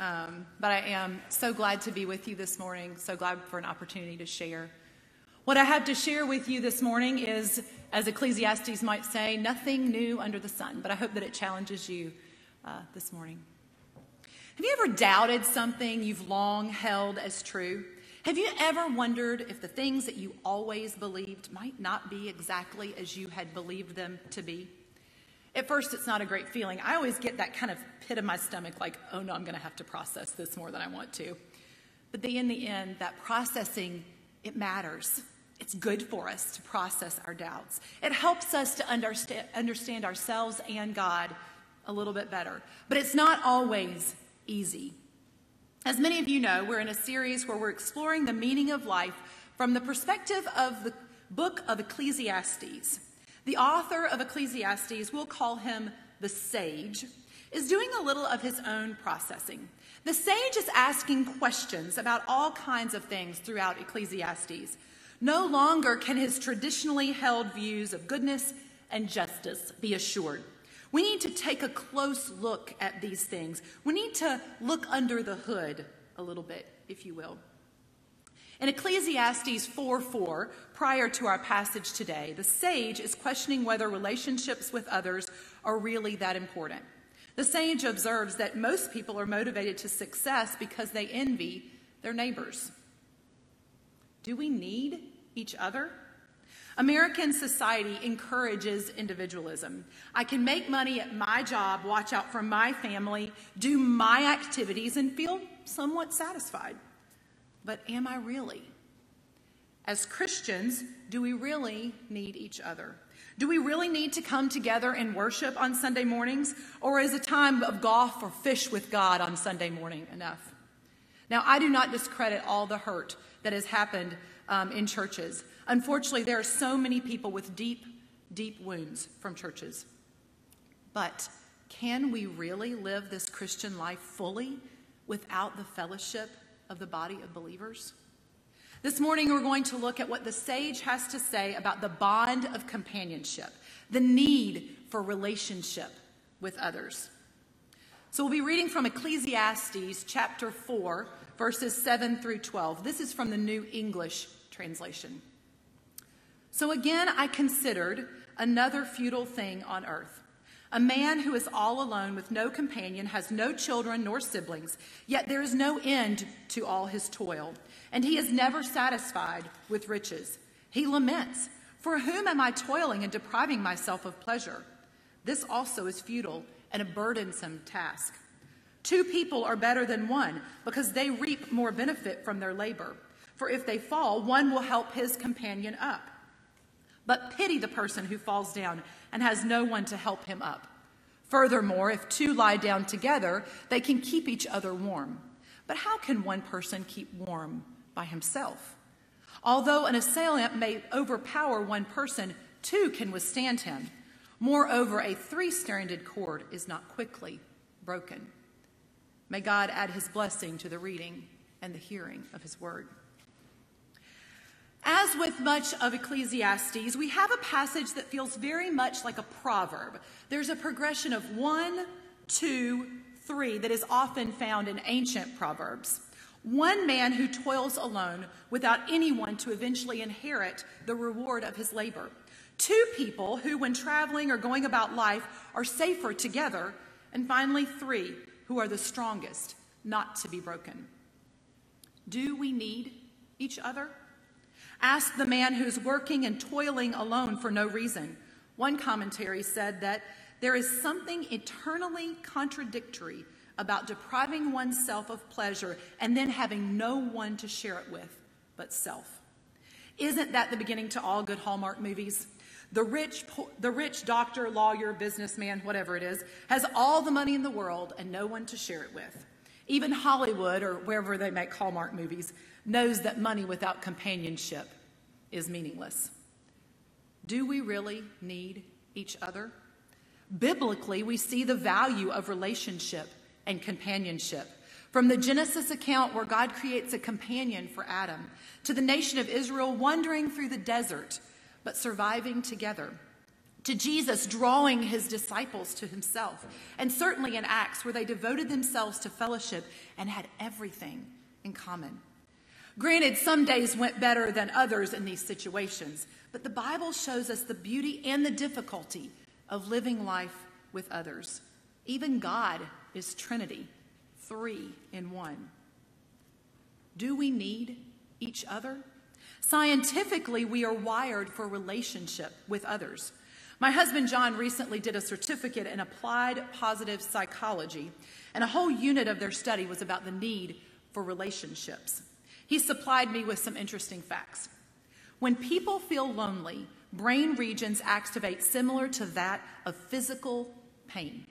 Um, but I am so glad to be with you this morning, so glad for an opportunity to share. What I have to share with you this morning is, as Ecclesiastes might say, nothing new under the sun, but I hope that it challenges you uh, this morning. Have you ever doubted something you've long held as true? Have you ever wondered if the things that you always believed might not be exactly as you had believed them to be? At first, it's not a great feeling. I always get that kind of pit of my stomach, like, oh no, I'm going to have to process this more than I want to. But the, in the end, that processing, it matters. It's good for us to process our doubts. It helps us to understand ourselves and God a little bit better. But it's not always easy. As many of you know, we're in a series where we're exploring the meaning of life from the perspective of the book of Ecclesiastes. The author of Ecclesiastes, we'll call him the sage, is doing a little of his own processing. The sage is asking questions about all kinds of things throughout Ecclesiastes. No longer can his traditionally held views of goodness and justice be assured. We need to take a close look at these things. We need to look under the hood a little bit, if you will. In Ecclesiastes 4 4, prior to our passage today, the sage is questioning whether relationships with others are really that important. The sage observes that most people are motivated to success because they envy their neighbors. Do we need each other? American society encourages individualism. I can make money at my job, watch out for my family, do my activities, and feel somewhat satisfied. But am I really? As Christians, do we really need each other? Do we really need to come together and worship on Sunday mornings? Or is a time of golf or fish with God on Sunday morning enough? Now, I do not discredit all the hurt that has happened um, in churches. Unfortunately, there are so many people with deep, deep wounds from churches. But can we really live this Christian life fully without the fellowship of the body of believers. This morning, we're going to look at what the sage has to say about the bond of companionship, the need for relationship with others. So, we'll be reading from Ecclesiastes chapter 4, verses 7 through 12. This is from the New English translation. So, again, I considered another futile thing on earth a man who is all alone with no companion, has no children nor siblings, yet there is no end to all his toil, and he is never satisfied with riches. He laments, For whom am I toiling and depriving myself of pleasure? This also is futile and a burdensome task. Two people are better than one because they reap more benefit from their labor. For if they fall, one will help his companion up. But pity the person who falls down and has no one to help him up. Furthermore, if two lie down together, they can keep each other warm. But how can one person keep warm by himself? Although an assailant may overpower one person, two can withstand him. Moreover, a three stranded cord is not quickly broken. May God add his blessing to the reading and the hearing of his word. As with much of Ecclesiastes, we have a passage that feels very much like a proverb. There's a progression of one, two, three that is often found in ancient proverbs. One man who toils alone without anyone to eventually inherit the reward of his labor. Two people who, when traveling or going about life, are safer together. And finally, three who are the strongest, not to be broken. Do we need each other? Ask the man who's working and toiling alone for no reason. One commentary said that there is something eternally contradictory about depriving oneself of pleasure and then having no one to share it with but self. Isn't that the beginning to all good Hallmark movies? The rich, the rich doctor, lawyer, businessman, whatever it is, has all the money in the world and no one to share it with. Even Hollywood, or wherever they make Hallmark movies, knows that money without companionship is meaningless. Do we really need each other? Biblically, we see the value of relationship and companionship. From the Genesis account, where God creates a companion for Adam, to the nation of Israel wandering through the desert, but surviving together, to Jesus drawing his disciples to himself, and certainly in Acts, where they devoted themselves to fellowship and had everything in common. Granted, some days went better than others in these situations, but the Bible shows us the beauty and the difficulty of living life with others. Even God is Trinity, three in one. Do we need each other? Scientifically, we are wired for relationship with others. My husband John recently did a certificate in applied positive psychology, and a whole unit of their study was about the need for relationships. He supplied me with some interesting facts. When people feel lonely, brain regions activate similar to that of physical pain.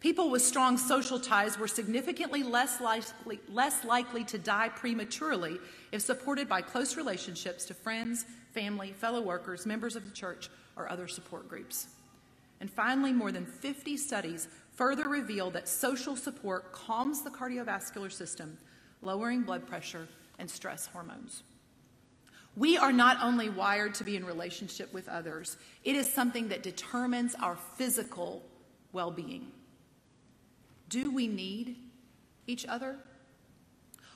People with strong social ties were significantly less likely, less likely to die prematurely if supported by close relationships to friends, family, fellow workers, members of the church, or other support groups. And finally, more than 50 studies further reveal that social support calms the cardiovascular system, lowering blood pressure and stress hormones. We are not only wired to be in relationship with others, it is something that determines our physical well being. Do we need each other?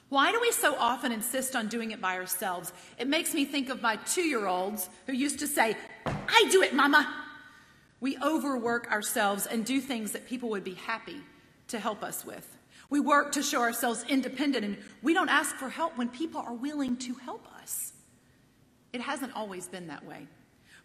Why do we so often insist on doing it by ourselves? It makes me think of my two year olds who used to say, I do it, Mama. We overwork ourselves and do things that people would be happy to help us with. We work to show ourselves independent and we don't ask for help when people are willing to help us. It hasn't always been that way.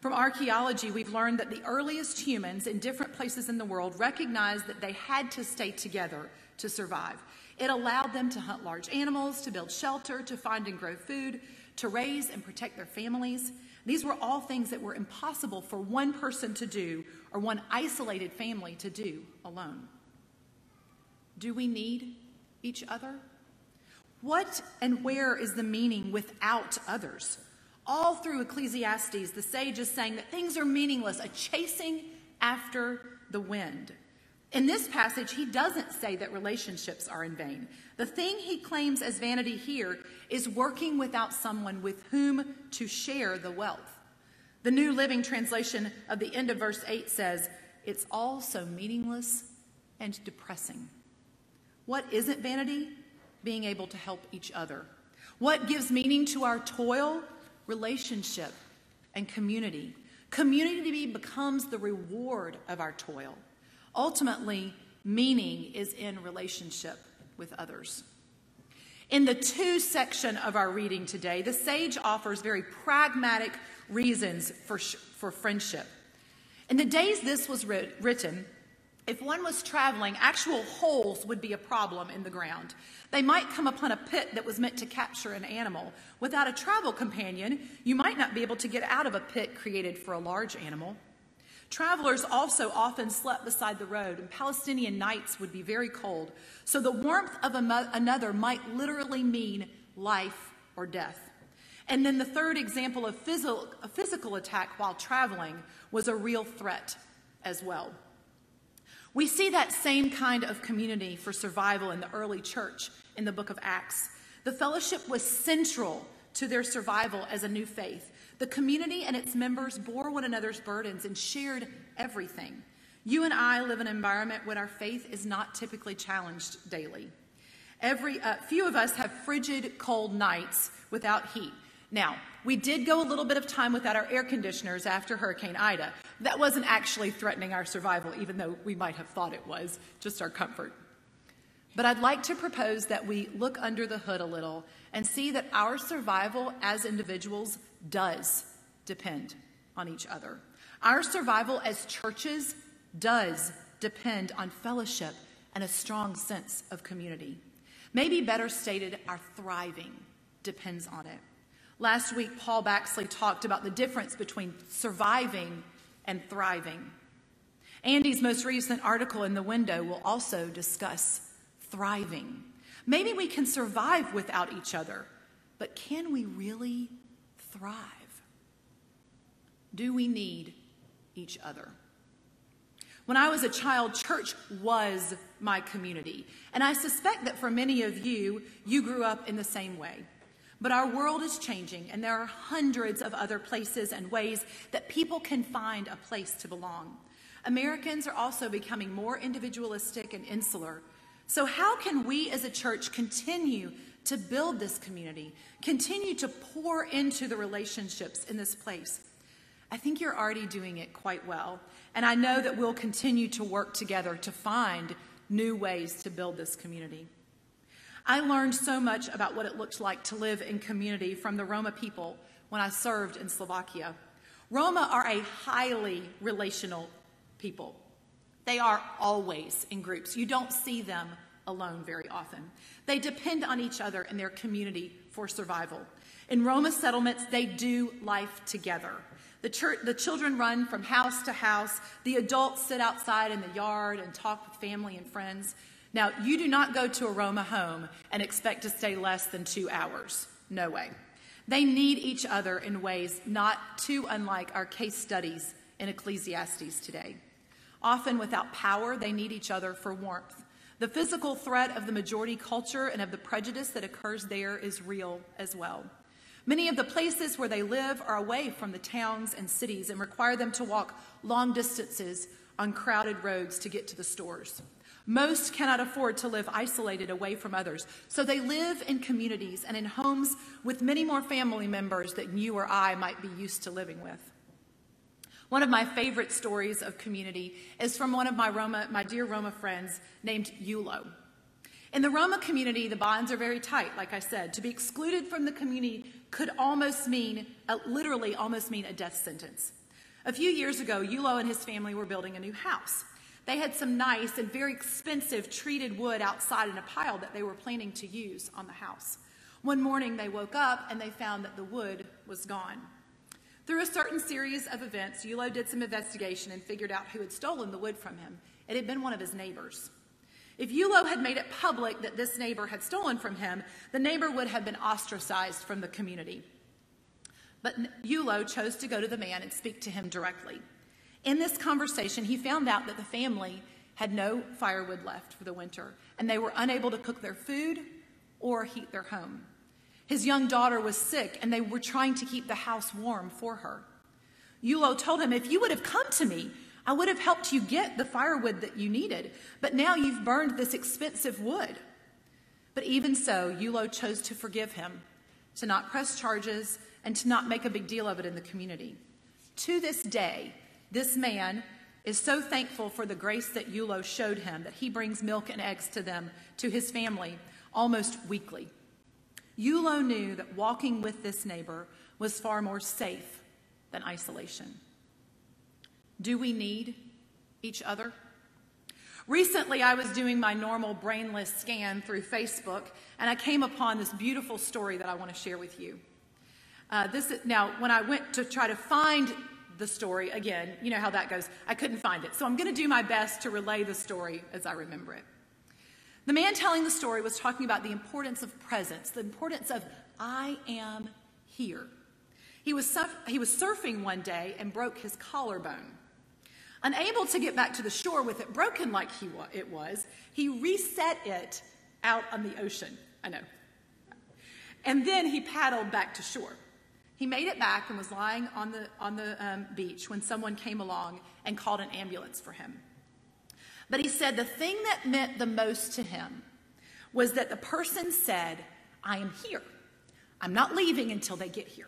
From archaeology, we've learned that the earliest humans in different places in the world recognized that they had to stay together to survive. It allowed them to hunt large animals, to build shelter, to find and grow food, to raise and protect their families. These were all things that were impossible for one person to do or one isolated family to do alone. Do we need each other? What and where is the meaning without others? All through Ecclesiastes, the sage is saying that things are meaningless, a chasing after the wind. In this passage, he doesn't say that relationships are in vain. The thing he claims as vanity here is working without someone with whom to share the wealth. The New Living Translation of the end of verse 8 says, It's all so meaningless and depressing. What isn't vanity? Being able to help each other. What gives meaning to our toil? Relationship and community. Community becomes the reward of our toil. Ultimately, meaning is in relationship with others. In the two section of our reading today, the sage offers very pragmatic reasons for, for friendship. In the days this was writ- written, if one was traveling, actual holes would be a problem in the ground. They might come upon a pit that was meant to capture an animal. Without a travel companion, you might not be able to get out of a pit created for a large animal. Travelers also often slept beside the road, and Palestinian nights would be very cold. So the warmth of another might literally mean life or death. And then the third example of physical, attack while traveling was a real threat as well. We see that same kind of community for survival in the early church in the book of Acts. The fellowship was central to their survival as a new faith. The community and its members bore one another's burdens and shared everything. You and I live in an environment where our faith is not typically challenged daily. Every uh, few of us have frigid, cold nights without heat. Now, we did go a little bit of time without our air conditioners after Hurricane Ida. That wasn't actually threatening our survival, even though we might have thought it was, just our comfort. But I'd like to propose that we look under the hood a little and see that our survival as individuals does depend on each other. Our survival as churches does depend on fellowship and a strong sense of community. Maybe better stated, our thriving depends on it. Last week, Paul Baxley talked about the difference between surviving and thriving. Andy's most recent article in the window will also discuss thriving. Maybe we can survive without each other, but can we really thrive? Do we need each other? When I was a child, church was my community. And I suspect that for many of you, you grew up in the same way. But our world is changing, and there are hundreds of other places and ways that people can find a place to belong. Americans are also becoming more individualistic and insular. So, how can we as a church continue to build this community, continue to pour into the relationships in this place? I think you're already doing it quite well. And I know that we'll continue to work together to find new ways to build this community. I learned so much about what it looks like to live in community from the Roma people when I served in Slovakia. Roma are a highly relational people. They are always in groups. You don't see them alone very often. They depend on each other and their community for survival. In Roma settlements, they do life together. The, church, the children run from house to house. The adults sit outside in the yard and talk with family and friends. Now, you do not go to a Roma home and expect to stay less than two hours. No way. They need each other in ways not too unlike our case studies in Ecclesiastes today. Often without power, they need each other for warmth. The physical threat of the majority culture and of the prejudice that occurs there is real as well. Many of the places where they live are away from the towns and cities and require them to walk long distances on crowded roads to get to the stores. Most cannot afford to live isolated away from others, so they live in communities and in homes with many more family members than you or I might be used to living with. One of my favorite stories of community is from one of my Roma, my dear Roma friends named Yulo. In the Roma community, the bonds are very tight, like I said. To be excluded from the community could almost mean, uh, literally almost mean a death sentence. A few years ago, Yulo and his family were building a new house. They had some nice and very expensive treated wood outside in a pile that they were planning to use on the house. One morning, they woke up and they found that the wood was gone. Through a certain series of events, Yulo did some investigation and figured out who had stolen the wood from him. It had been one of his neighbors. If Yulo had made it public that this neighbor had stolen from him, the neighbor would have been ostracized from the community. But Yulo chose to go to the man and speak to him directly. In this conversation, he found out that the family had no firewood left for the winter, and they were unable to cook their food or heat their home. His young daughter was sick, and they were trying to keep the house warm for her. Yulo told him, If you would have come to me, I would have helped you get the firewood that you needed, but now you've burned this expensive wood. But even so, Yulo chose to forgive him, to not press charges, and to not make a big deal of it in the community. To this day, this man is so thankful for the grace that Yulo showed him that he brings milk and eggs to them, to his family, almost weekly. Yulo knew that walking with this neighbor was far more safe than isolation. Do we need each other? Recently, I was doing my normal brainless scan through Facebook, and I came upon this beautiful story that I want to share with you. Uh, this now, when I went to try to find the story again, you know how that goes. I couldn't find it, so I'm going to do my best to relay the story as I remember it. The man telling the story was talking about the importance of presence, the importance of I am here. He was, he was surfing one day and broke his collarbone. Unable to get back to the shore with it broken like he wa- it was, he reset it out on the ocean. I know. And then he paddled back to shore. He made it back and was lying on the, on the um, beach when someone came along and called an ambulance for him. But he said the thing that meant the most to him was that the person said, I am here. I'm not leaving until they get here.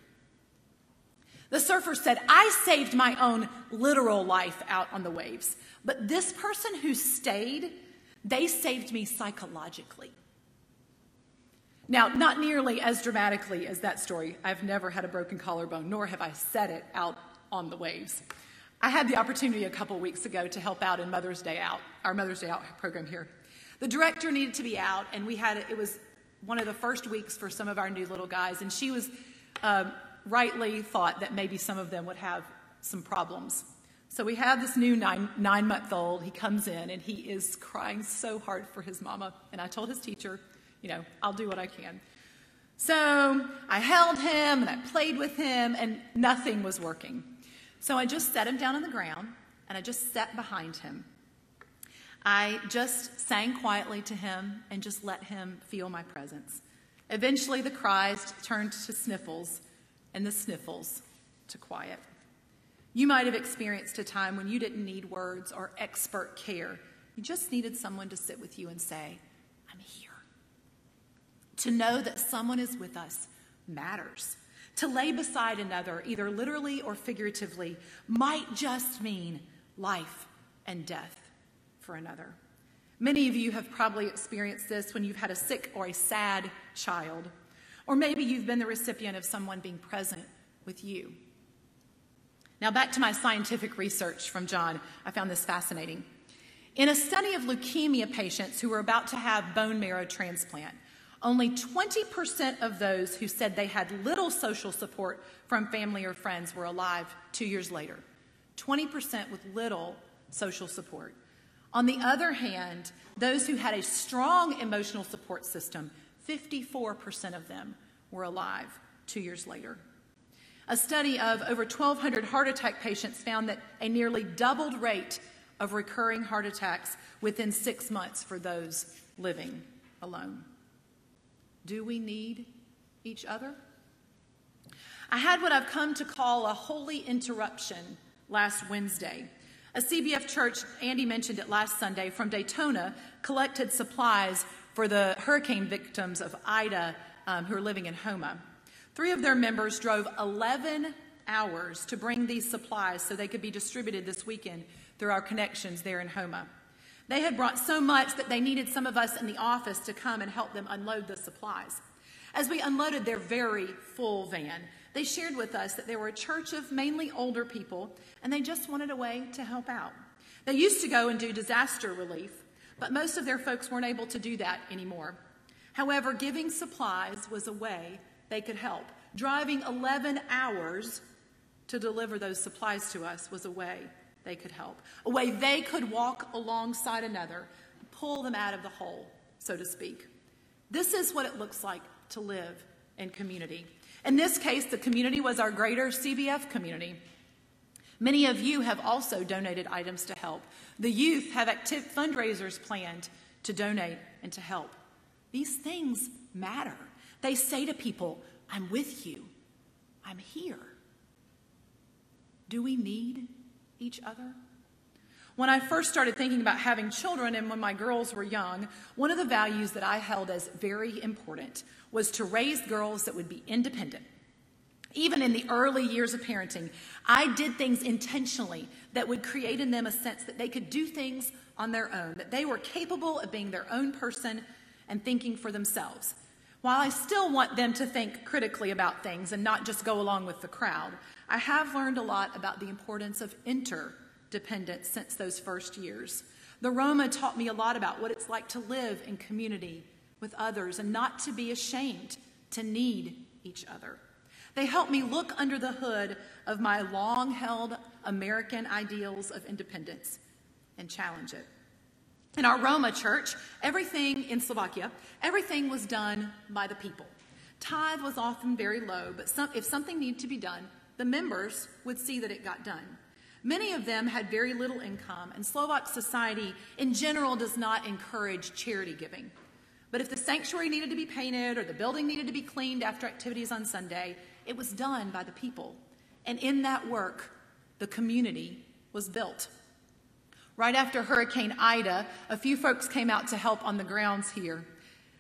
The surfer said, I saved my own literal life out on the waves, but this person who stayed, they saved me psychologically. Now, not nearly as dramatically as that story. I've never had a broken collarbone, nor have I said it out on the waves. I had the opportunity a couple weeks ago to help out in Mother's Day Out, our Mother's Day Out program here. The director needed to be out, and we had it was one of the first weeks for some of our new little guys, and she was uh, rightly thought that maybe some of them would have some problems. So we have this new nine, nine month old. He comes in and he is crying so hard for his mama. And I told his teacher, you know, I'll do what I can. So I held him and I played with him, and nothing was working. So I just set him down on the ground and I just sat behind him. I just sang quietly to him and just let him feel my presence. Eventually, the cries turned to sniffles, and the sniffles to quiet. You might have experienced a time when you didn't need words or expert care. You just needed someone to sit with you and say, I'm here. To know that someone is with us matters. To lay beside another, either literally or figuratively, might just mean life and death for another. Many of you have probably experienced this when you've had a sick or a sad child, or maybe you've been the recipient of someone being present with you. Now, back to my scientific research from John. I found this fascinating. In a study of leukemia patients who were about to have bone marrow transplant, only 20% of those who said they had little social support from family or friends were alive two years later. 20% with little social support. On the other hand, those who had a strong emotional support system, 54% of them were alive two years later. A study of over 1,200 heart attack patients found that a nearly doubled rate of recurring heart attacks within six months for those living alone. Do we need each other? I had what I've come to call a holy interruption last Wednesday. A CBF church, Andy mentioned it last Sunday, from Daytona collected supplies for the hurricane victims of Ida um, who are living in Houma. Three of their members drove 11 hours to bring these supplies so they could be distributed this weekend through our connections there in Houma. They had brought so much that they needed some of us in the office to come and help them unload the supplies. As we unloaded their very full van, they shared with us that they were a church of mainly older people and they just wanted a way to help out. They used to go and do disaster relief, but most of their folks weren't able to do that anymore. However, giving supplies was a way they could help. Driving 11 hours to deliver those supplies to us was a way they could help, a way they could walk alongside another, pull them out of the hole, so to speak. This is what it looks like to live in community. In this case, the community was our greater CBF community. Many of you have also donated items to help. The youth have active fundraisers planned to donate and to help. These things matter. They say to people, I'm with you, I'm here. Do we need each other? When I first started thinking about having children and when my girls were young, one of the values that I held as very important was to raise girls that would be independent. Even in the early years of parenting, I did things intentionally that would create in them a sense that they could do things on their own, that they were capable of being their own person and thinking for themselves. While I still want them to think critically about things and not just go along with the crowd, I have learned a lot about the importance of interdependence since those first years. The Roma taught me a lot about what it's like to live in community with others and not to be ashamed to need each other. They helped me look under the hood of my long held American ideals of independence and challenge it. In our Roma church, everything in Slovakia, everything was done by the people. Tithe was often very low, but some, if something needed to be done, the members would see that it got done. Many of them had very little income, and Slovak society in general does not encourage charity giving. But if the sanctuary needed to be painted or the building needed to be cleaned after activities on Sunday, it was done by the people. And in that work, the community was built. Right after Hurricane Ida, a few folks came out to help on the grounds here.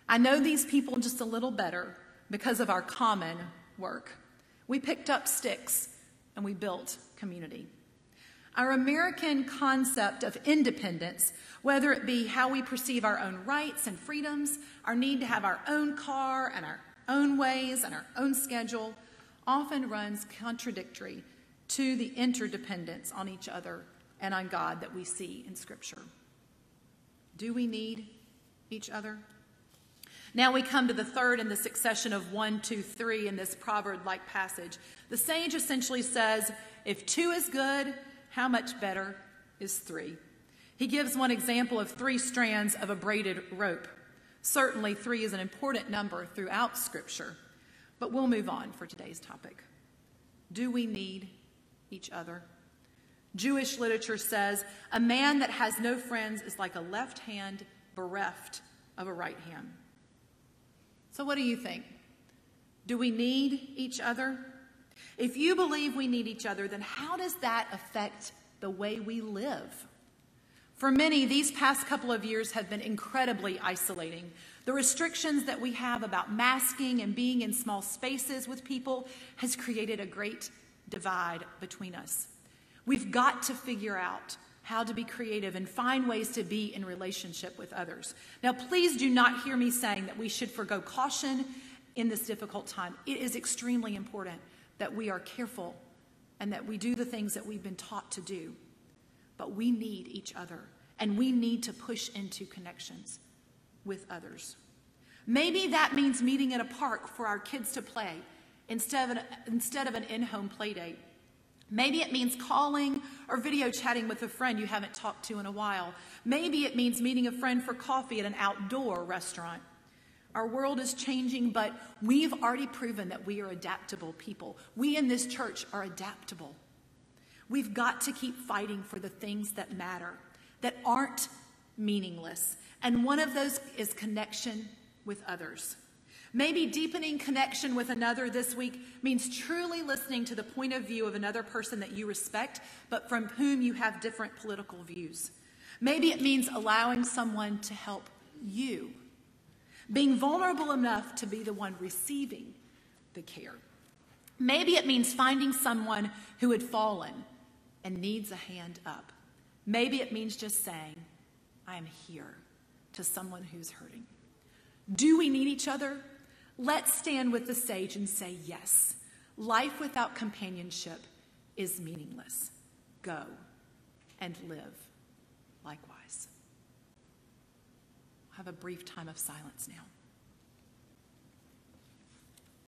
I know these people just a little better because of our common work. We picked up sticks and we built community. Our American concept of independence, whether it be how we perceive our own rights and freedoms, our need to have our own car and our own ways and our own schedule, often runs contradictory to the interdependence on each other and on God that we see in Scripture. Do we need each other? Now we come to the third in the succession of one, two, three in this proverb like passage. The sage essentially says if two is good, how much better is three? He gives one example of three strands of a braided rope. Certainly, three is an important number throughout Scripture, but we'll move on for today's topic. Do we need each other? Jewish literature says a man that has no friends is like a left hand bereft of a right hand. So, what do you think? Do we need each other? If you believe we need each other, then how does that affect the way we live? For many, these past couple of years have been incredibly isolating. The restrictions that we have about masking and being in small spaces with people has created a great divide between us. We've got to figure out how to be creative and find ways to be in relationship with others. Now, please do not hear me saying that we should forego caution in this difficult time. It is extremely important that we are careful and that we do the things that we've been taught to do. But we need each other and we need to push into connections with others. Maybe that means meeting at a park for our kids to play instead of an, instead of an in home play date. Maybe it means calling or video chatting with a friend you haven't talked to in a while. Maybe it means meeting a friend for coffee at an outdoor restaurant. Our world is changing, but we've already proven that we are adaptable people. We in this church are adaptable. We've got to keep fighting for the things that matter, that aren't meaningless. And one of those is connection with others. Maybe deepening connection with another this week means truly listening to the point of view of another person that you respect, but from whom you have different political views. Maybe it means allowing someone to help you, being vulnerable enough to be the one receiving the care. Maybe it means finding someone who had fallen and needs a hand up. Maybe it means just saying, I am here to someone who's hurting. Do we need each other? Let's stand with the sage and say, yes, life without companionship is meaningless. Go and live likewise. Have a brief time of silence now.